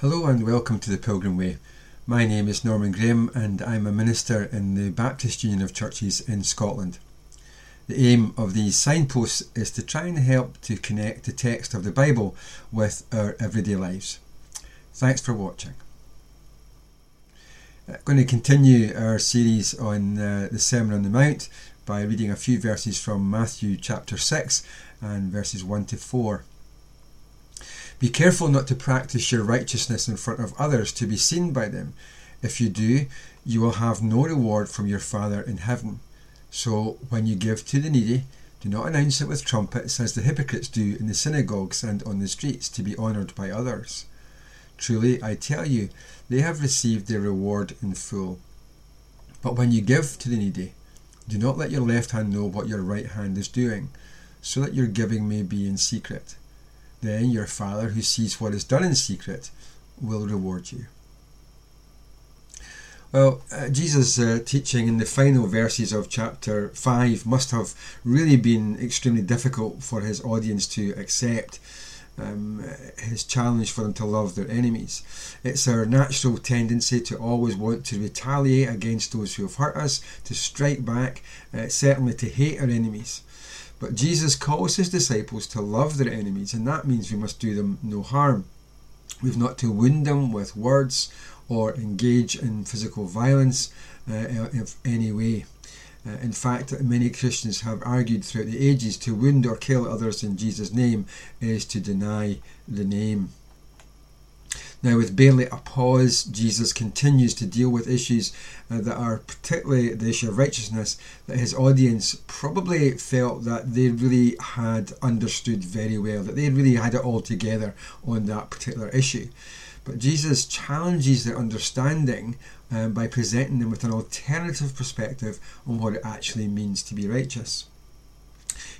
Hello and welcome to the Pilgrim Way. My name is Norman Graham and I'm a minister in the Baptist Union of Churches in Scotland. The aim of these signposts is to try and help to connect the text of the Bible with our everyday lives. Thanks for watching. I'm going to continue our series on uh, the Sermon on the Mount by reading a few verses from Matthew chapter 6 and verses 1 to 4. Be careful not to practice your righteousness in front of others to be seen by them. If you do, you will have no reward from your Father in heaven. So, when you give to the needy, do not announce it with trumpets as the hypocrites do in the synagogues and on the streets to be honoured by others. Truly, I tell you, they have received their reward in full. But when you give to the needy, do not let your left hand know what your right hand is doing, so that your giving may be in secret then your Father who sees what is done in secret will reward you. Well, uh, Jesus' uh, teaching in the final verses of chapter 5 must have really been extremely difficult for his audience to accept. Um, his challenge for them to love their enemies. It's our natural tendency to always want to retaliate against those who have hurt us, to strike back, uh, certainly to hate our enemies. But Jesus calls his disciples to love their enemies, and that means we must do them no harm. We've not to wound them with words or engage in physical violence uh, in any way. Uh, in fact, many Christians have argued throughout the ages to wound or kill others in Jesus' name is to deny the name. Now, with barely a pause, Jesus continues to deal with issues uh, that are particularly the issue of righteousness that his audience probably felt that they really had understood very well, that they really had it all together on that particular issue. But Jesus challenges their understanding um, by presenting them with an alternative perspective on what it actually means to be righteous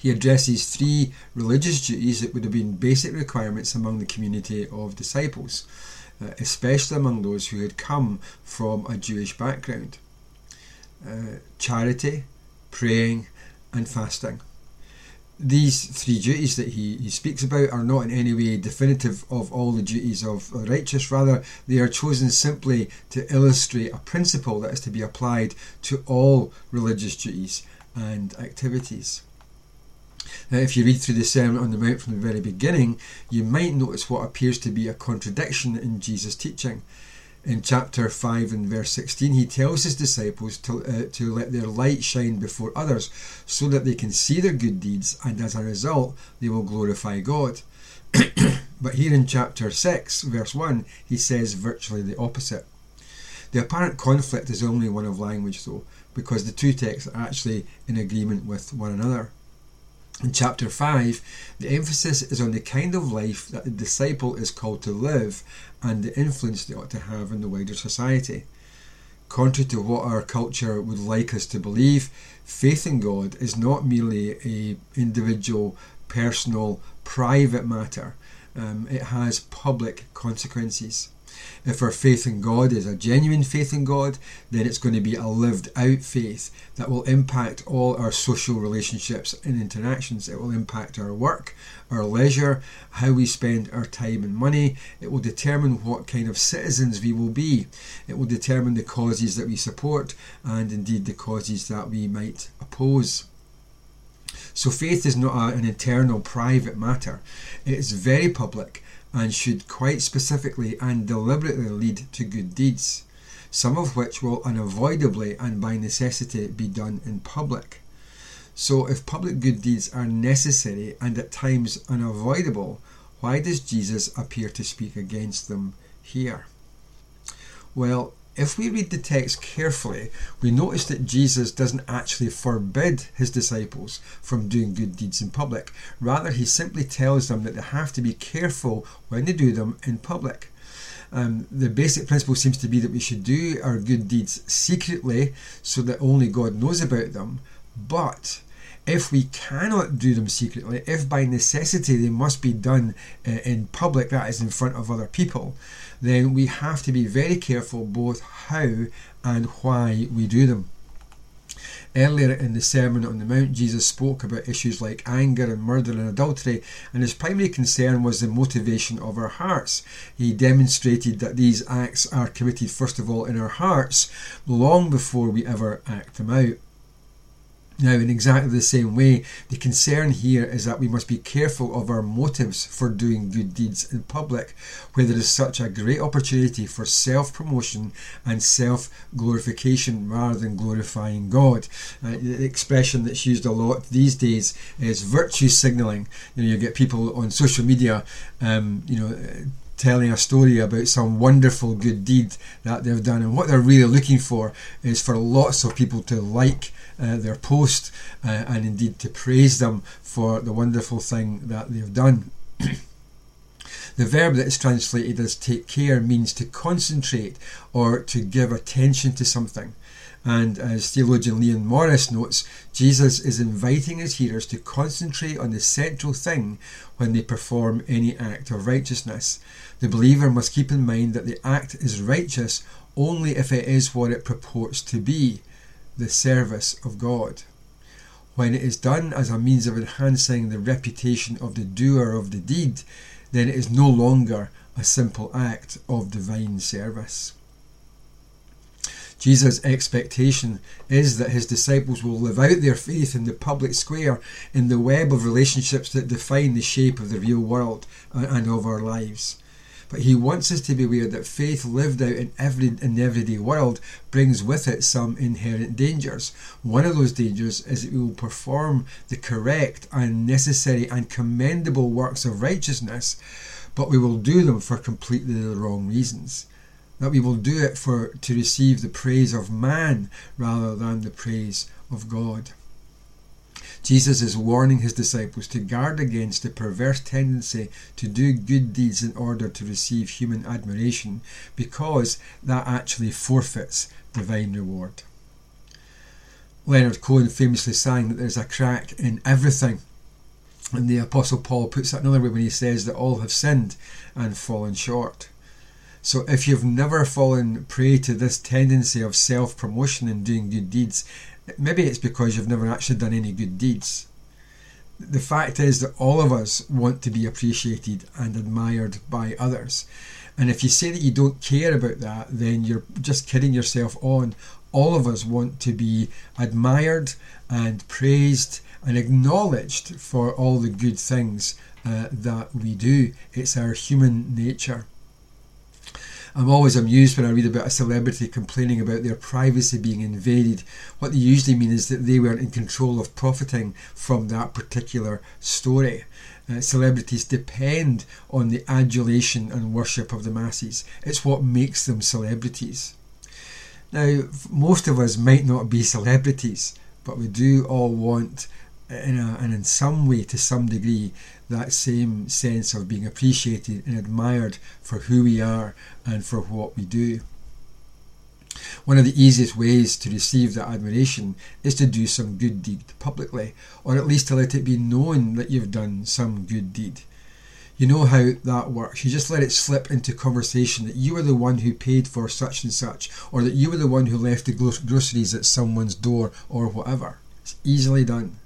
he addresses three religious duties that would have been basic requirements among the community of disciples, uh, especially among those who had come from a Jewish background uh, charity, praying, and fasting. These three duties that he, he speaks about are not in any way definitive of all the duties of the righteous, rather, they are chosen simply to illustrate a principle that is to be applied to all religious duties and activities. Now, if you read through the Sermon on the Mount from the very beginning, you might notice what appears to be a contradiction in Jesus' teaching. In chapter 5 and verse 16, he tells his disciples to, uh, to let their light shine before others so that they can see their good deeds and as a result they will glorify God. but here in chapter 6, verse 1, he says virtually the opposite. The apparent conflict is only one of language, though, because the two texts are actually in agreement with one another. In chapter 5, the emphasis is on the kind of life that the disciple is called to live and the influence they ought to have in the wider society. Contrary to what our culture would like us to believe, faith in God is not merely a individual, personal, private matter. Um, it has public consequences. If our faith in God is a genuine faith in God, then it's going to be a lived out faith that will impact all our social relationships and interactions. It will impact our work, our leisure, how we spend our time and money. It will determine what kind of citizens we will be. It will determine the causes that we support and indeed the causes that we might oppose. So faith is not an internal private matter. It is very public and should quite specifically and deliberately lead to good deeds, some of which will unavoidably and by necessity be done in public. So, if public good deeds are necessary and at times unavoidable, why does Jesus appear to speak against them here? Well, if we read the text carefully, we notice that Jesus doesn't actually forbid his disciples from doing good deeds in public. Rather, he simply tells them that they have to be careful when they do them in public. Um, the basic principle seems to be that we should do our good deeds secretly so that only God knows about them. But if we cannot do them secretly, if by necessity they must be done uh, in public, that is in front of other people, then we have to be very careful both how and why we do them. Earlier in the Sermon on the Mount, Jesus spoke about issues like anger and murder and adultery, and his primary concern was the motivation of our hearts. He demonstrated that these acts are committed first of all in our hearts, long before we ever act them out. Now, in exactly the same way, the concern here is that we must be careful of our motives for doing good deeds in public, where there is such a great opportunity for self promotion and self glorification rather than glorifying God. Uh, the expression that's used a lot these days is virtue signaling. You know, you get people on social media, um, you know, telling a story about some wonderful good deed that they've done. And what they're really looking for is for lots of people to like uh, their post uh, and indeed to praise them for the wonderful thing that they've done. The verb that is translated as take care means to concentrate or to give attention to something. And as theologian Leon Morris notes, Jesus is inviting his hearers to concentrate on the central thing when they perform any act of righteousness. The believer must keep in mind that the act is righteous only if it is what it purports to be the service of God. When it is done as a means of enhancing the reputation of the doer of the deed, then it is no longer a simple act of divine service. Jesus' expectation is that his disciples will live out their faith in the public square, in the web of relationships that define the shape of the real world and of our lives. But he wants us to be aware that faith lived out in every in the everyday world brings with it some inherent dangers. One of those dangers is that we will perform the correct and necessary and commendable works of righteousness, but we will do them for completely the wrong reasons that we will do it for to receive the praise of man rather than the praise of God. Jesus is warning his disciples to guard against the perverse tendency to do good deeds in order to receive human admiration because that actually forfeits divine reward. Leonard Cohen famously sang that there's a crack in everything. And the Apostle Paul puts that another way when he says that all have sinned and fallen short. So if you've never fallen prey to this tendency of self promotion and doing good deeds, maybe it's because you've never actually done any good deeds. The fact is that all of us want to be appreciated and admired by others. And if you say that you don't care about that, then you're just kidding yourself on. All of us want to be admired and praised and acknowledged for all the good things uh, that we do. It's our human nature. I'm always amused when I read about a celebrity complaining about their privacy being invaded. What they usually mean is that they weren't in control of profiting from that particular story. Uh, celebrities depend on the adulation and worship of the masses. It's what makes them celebrities. Now, most of us might not be celebrities, but we do all want, in a, and in some way, to some degree, that same sense of being appreciated and admired for who we are and for what we do. One of the easiest ways to receive that admiration is to do some good deed publicly, or at least to let it be known that you've done some good deed. You know how that works. You just let it slip into conversation that you were the one who paid for such and such, or that you were the one who left the groceries at someone's door, or whatever. It's easily done.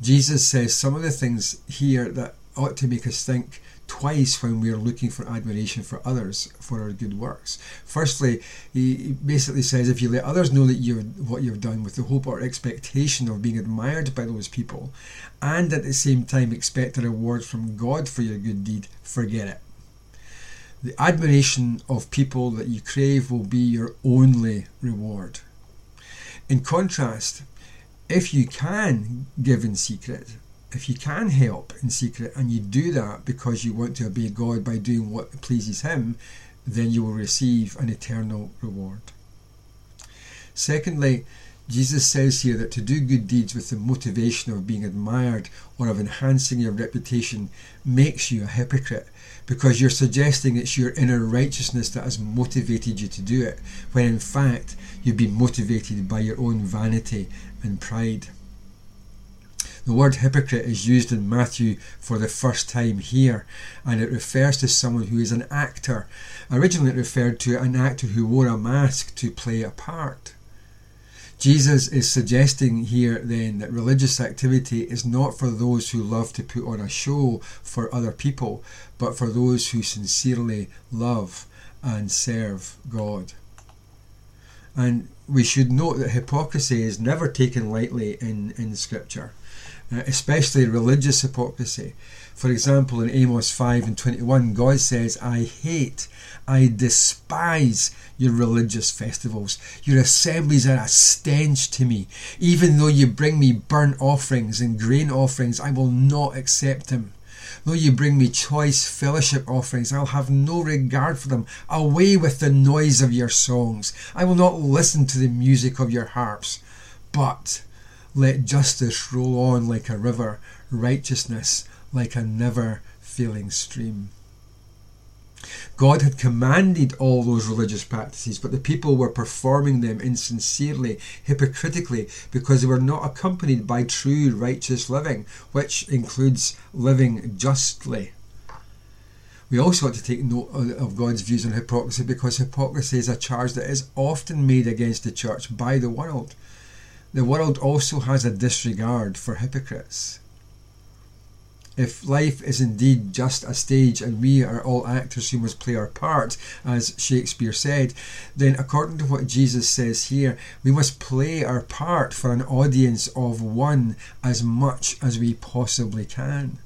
Jesus says some of the things here that ought to make us think twice when we are looking for admiration for others for our good works. Firstly, he basically says if you let others know that you're what you've done with the hope or expectation of being admired by those people, and at the same time expect a reward from God for your good deed, forget it. The admiration of people that you crave will be your only reward. In contrast, if you can give in secret, if you can help in secret and you do that because you want to obey God by doing what pleases Him, then you will receive an eternal reward. Secondly, Jesus says here that to do good deeds with the motivation of being admired or of enhancing your reputation makes you a hypocrite because you're suggesting it's your inner righteousness that has motivated you to do it, when in fact you've been motivated by your own vanity and pride. The word hypocrite is used in Matthew for the first time here, and it refers to someone who is an actor. Originally, it referred to an actor who wore a mask to play a part. Jesus is suggesting here then that religious activity is not for those who love to put on a show for other people, but for those who sincerely love and serve God. And we should note that hypocrisy is never taken lightly in, in Scripture, uh, especially religious hypocrisy. For example, in Amos 5 and 21, God says, I hate, I despise your religious festivals. Your assemblies are a stench to me. Even though you bring me burnt offerings and grain offerings, I will not accept them. Though you bring me choice fellowship offerings, I'll have no regard for them. Away with the noise of your songs. I will not listen to the music of your harps. But let justice roll on like a river, righteousness like a never failing stream. God had commanded all those religious practices, but the people were performing them insincerely, hypocritically, because they were not accompanied by true righteous living, which includes living justly. We also want to take note of God's views on hypocrisy because hypocrisy is a charge that is often made against the church by the world. The world also has a disregard for hypocrites. If life is indeed just a stage and we are all actors who must play our part, as Shakespeare said, then according to what Jesus says here, we must play our part for an audience of one as much as we possibly can.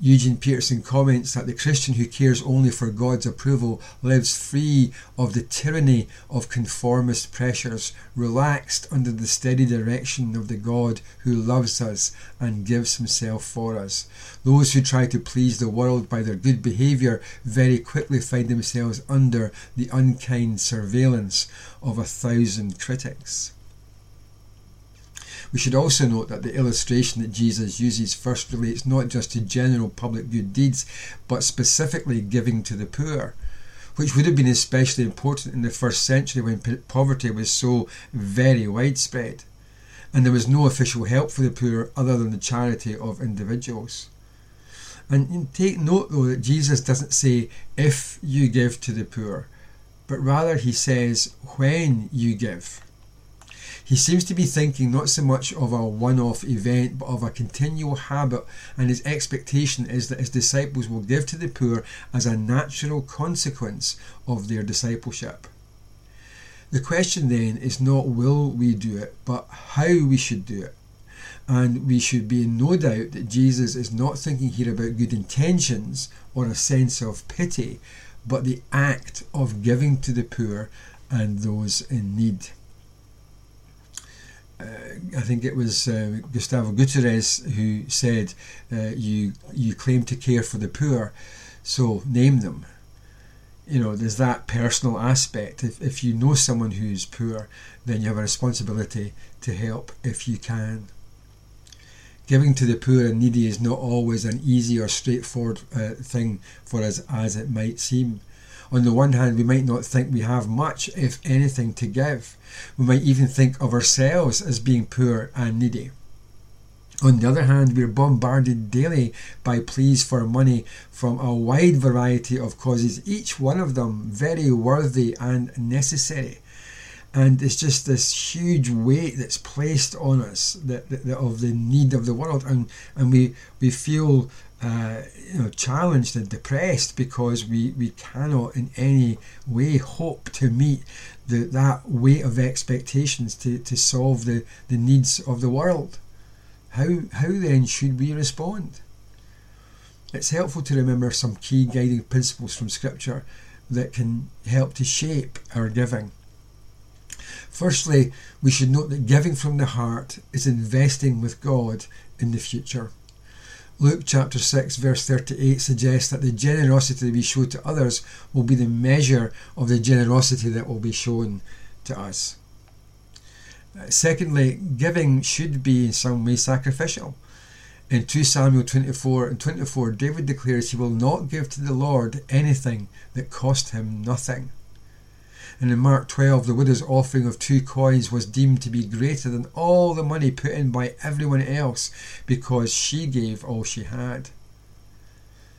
Eugene Peterson comments that the Christian who cares only for God's approval lives free of the tyranny of conformist pressures, relaxed under the steady direction of the God who loves us and gives himself for us. Those who try to please the world by their good behaviour very quickly find themselves under the unkind surveillance of a thousand critics. We should also note that the illustration that Jesus uses first relates not just to general public good deeds, but specifically giving to the poor, which would have been especially important in the first century when poverty was so very widespread, and there was no official help for the poor other than the charity of individuals. And take note though that Jesus doesn't say, if you give to the poor, but rather he says, when you give. He seems to be thinking not so much of a one off event, but of a continual habit, and his expectation is that his disciples will give to the poor as a natural consequence of their discipleship. The question then is not will we do it, but how we should do it. And we should be in no doubt that Jesus is not thinking here about good intentions or a sense of pity, but the act of giving to the poor and those in need I think it was uh, Gustavo Gutierrez who said, uh, "You you claim to care for the poor, so name them." You know, there's that personal aspect. If if you know someone who's poor, then you have a responsibility to help if you can. Giving to the poor and needy is not always an easy or straightforward uh, thing for us as it might seem. On the one hand, we might not think we have much, if anything, to give. We might even think of ourselves as being poor and needy. On the other hand, we are bombarded daily by pleas for money from a wide variety of causes, each one of them very worthy and necessary. And it's just this huge weight that's placed on us that, that, that of the need of the world, and and we we feel uh, you know, challenged and depressed because we, we cannot in any way hope to meet the, that weight of expectations to, to solve the, the needs of the world. How, how then should we respond? It's helpful to remember some key guiding principles from Scripture that can help to shape our giving. Firstly, we should note that giving from the heart is investing with God in the future. Luke chapter 6, verse 38 suggests that the generosity we show to others will be the measure of the generosity that will be shown to us. Uh, secondly, giving should be in some way sacrificial. In 2 Samuel 24 and 24, David declares he will not give to the Lord anything that cost him nothing. And in Mark 12, the widow's offering of two coins was deemed to be greater than all the money put in by everyone else because she gave all she had.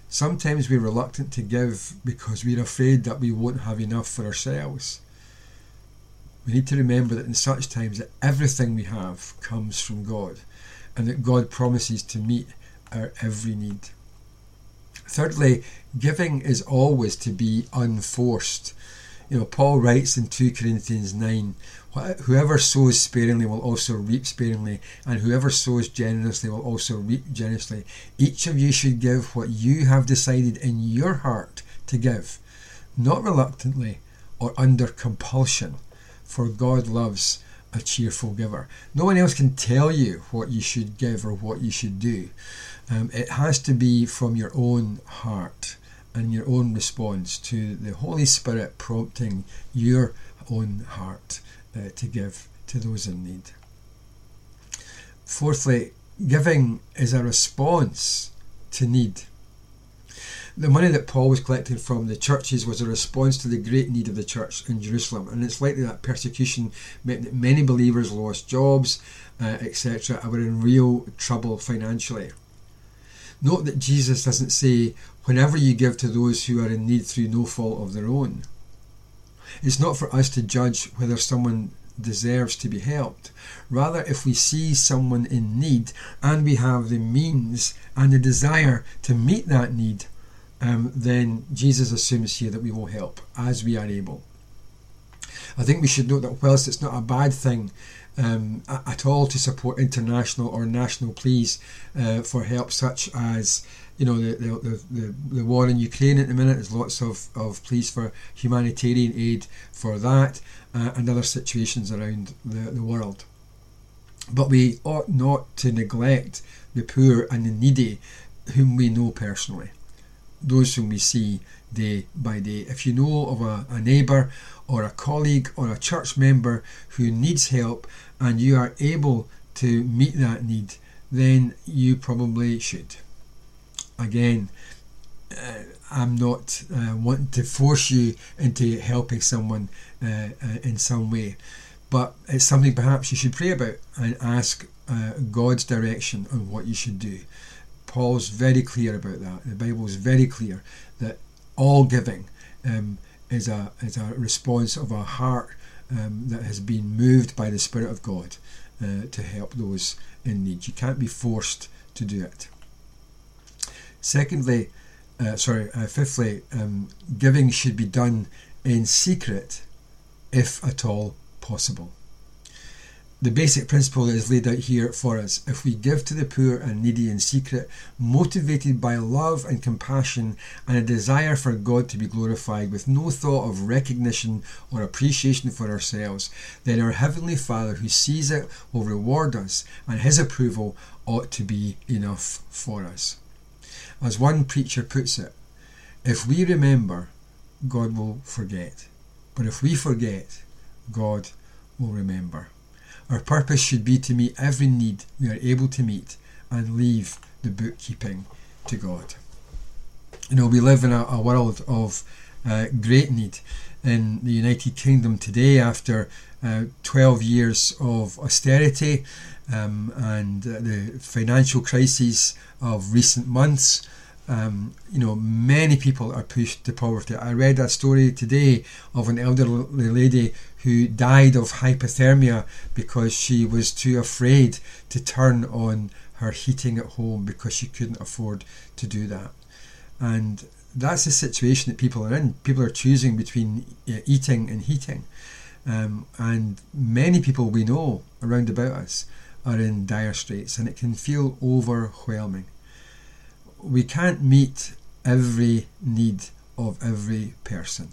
Sometimes we're reluctant to give because we're afraid that we won't have enough for ourselves. we need to remember that in such times that everything we have comes from God and that God promises to meet our every need. Thirdly, giving is always to be unforced. You know, Paul writes in 2 Corinthians 9 Whoever sows sparingly will also reap sparingly, and whoever sows generously will also reap generously. Each of you should give what you have decided in your heart to give, not reluctantly or under compulsion, for God loves a cheerful giver. No one else can tell you what you should give or what you should do. Um, it has to be from your own heart and your own response to the Holy Spirit prompting your own heart uh, to give to those in need. Fourthly, giving is a response to need. The money that Paul was collecting from the churches was a response to the great need of the church in Jerusalem, and it's likely that persecution meant that many believers lost jobs, uh, etc., and were in real trouble financially. Note that Jesus doesn't say, whenever you give to those who are in need through no fault of their own. It's not for us to judge whether someone deserves to be helped. Rather, if we see someone in need and we have the means and the desire to meet that need, um, then Jesus assumes here that we will help as we are able. I think we should note that whilst it's not a bad thing um, at all to support international or national pleas uh, for help, such as you know the, the, the, the, war in Ukraine at the minute. There's lots of, of pleas for humanitarian aid for that uh, and other situations around the, the world. But we ought not to neglect the poor and the needy whom we know personally, those whom we see day by day. If you know of a, a neighbour or a colleague or a church member who needs help and you are able to meet that need, then you probably should again, uh, I'm not uh, wanting to force you into helping someone uh, uh, in some way, but it's something perhaps you should pray about and ask uh, God's direction on what you should do. Paul's very clear about that. The Bible is very clear that all giving um, is a is a response of a heart um, that has been moved by the Spirit of God uh, to help those in need. You can't be forced to do it. Secondly, uh, sorry, uh, fifthly, um, giving should be done in secret if at all possible. The basic principle is laid out here for us. If we give to the poor and needy in secret, motivated by love and compassion and a desire for God to be glorified, with no thought of recognition or appreciation for ourselves, then our Heavenly Father who sees it will reward us, and His approval ought to be enough for us. As one preacher puts it, if we remember, God will forget. But if we forget, God will remember. Our purpose should be to meet every need we are able to meet and leave the bookkeeping to God. You know, we live in a, a world of uh, great need in the United Kingdom today after uh, 12 years of austerity um, and uh, the financial crises of recent months. Um, you know, many people are pushed to poverty. I read a story today of an elderly lady who died of hypothermia because she was too afraid to turn on her heating at home because she couldn't afford to do that. And that's the situation that people are in. People are choosing between uh, eating and heating. Um, and many people we know around about us are in dire straits and it can feel overwhelming. We can't meet every need of every person.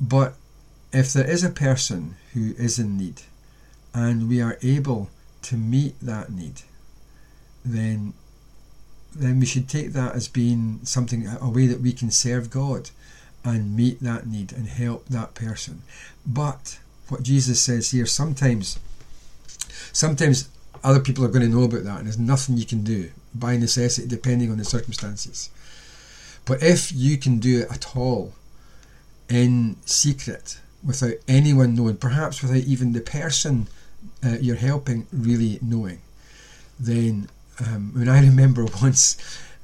But if there is a person who is in need and we are able to meet that need, then then we should take that as being something a way that we can serve God and meet that need and help that person. But what Jesus says here, sometimes sometimes other people are going to know about that and there's nothing you can do by necessity depending on the circumstances. But if you can do it at all in secret without anyone knowing, perhaps without even the person uh, you're helping really knowing, then um, when I remember once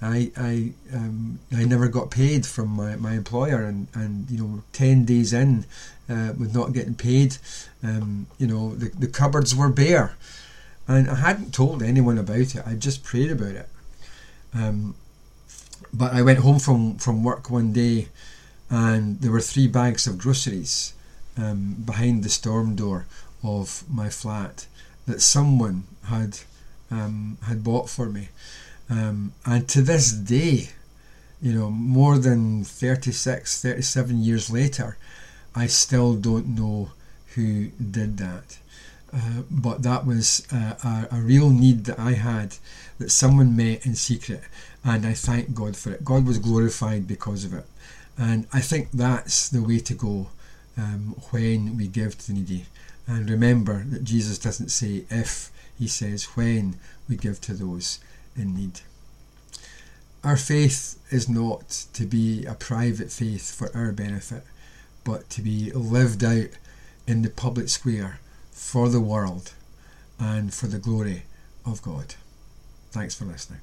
I I um, I never got paid from my, my employer, and, and you know ten days in uh, with not getting paid, um, you know the the cupboards were bare, and I hadn't told anyone about it. I just prayed about it. Um, but I went home from from work one day, and there were three bags of groceries um, behind the storm door of my flat that someone had um, had bought for me. Um, and to this day, you know, more than 36, 37 years later, I still don't know who did that. Uh, but that was uh, a, a, real need that I had that someone met in secret, and I thank God for it. God was glorified because of it, and I think that's the way to go um, when we give to the needy. And remember that Jesus doesn't say if, he says when we give to those in need. Our faith is not to be a private faith for our benefit, but to be lived out in the public square for the world and for the glory of God. Thanks for listening.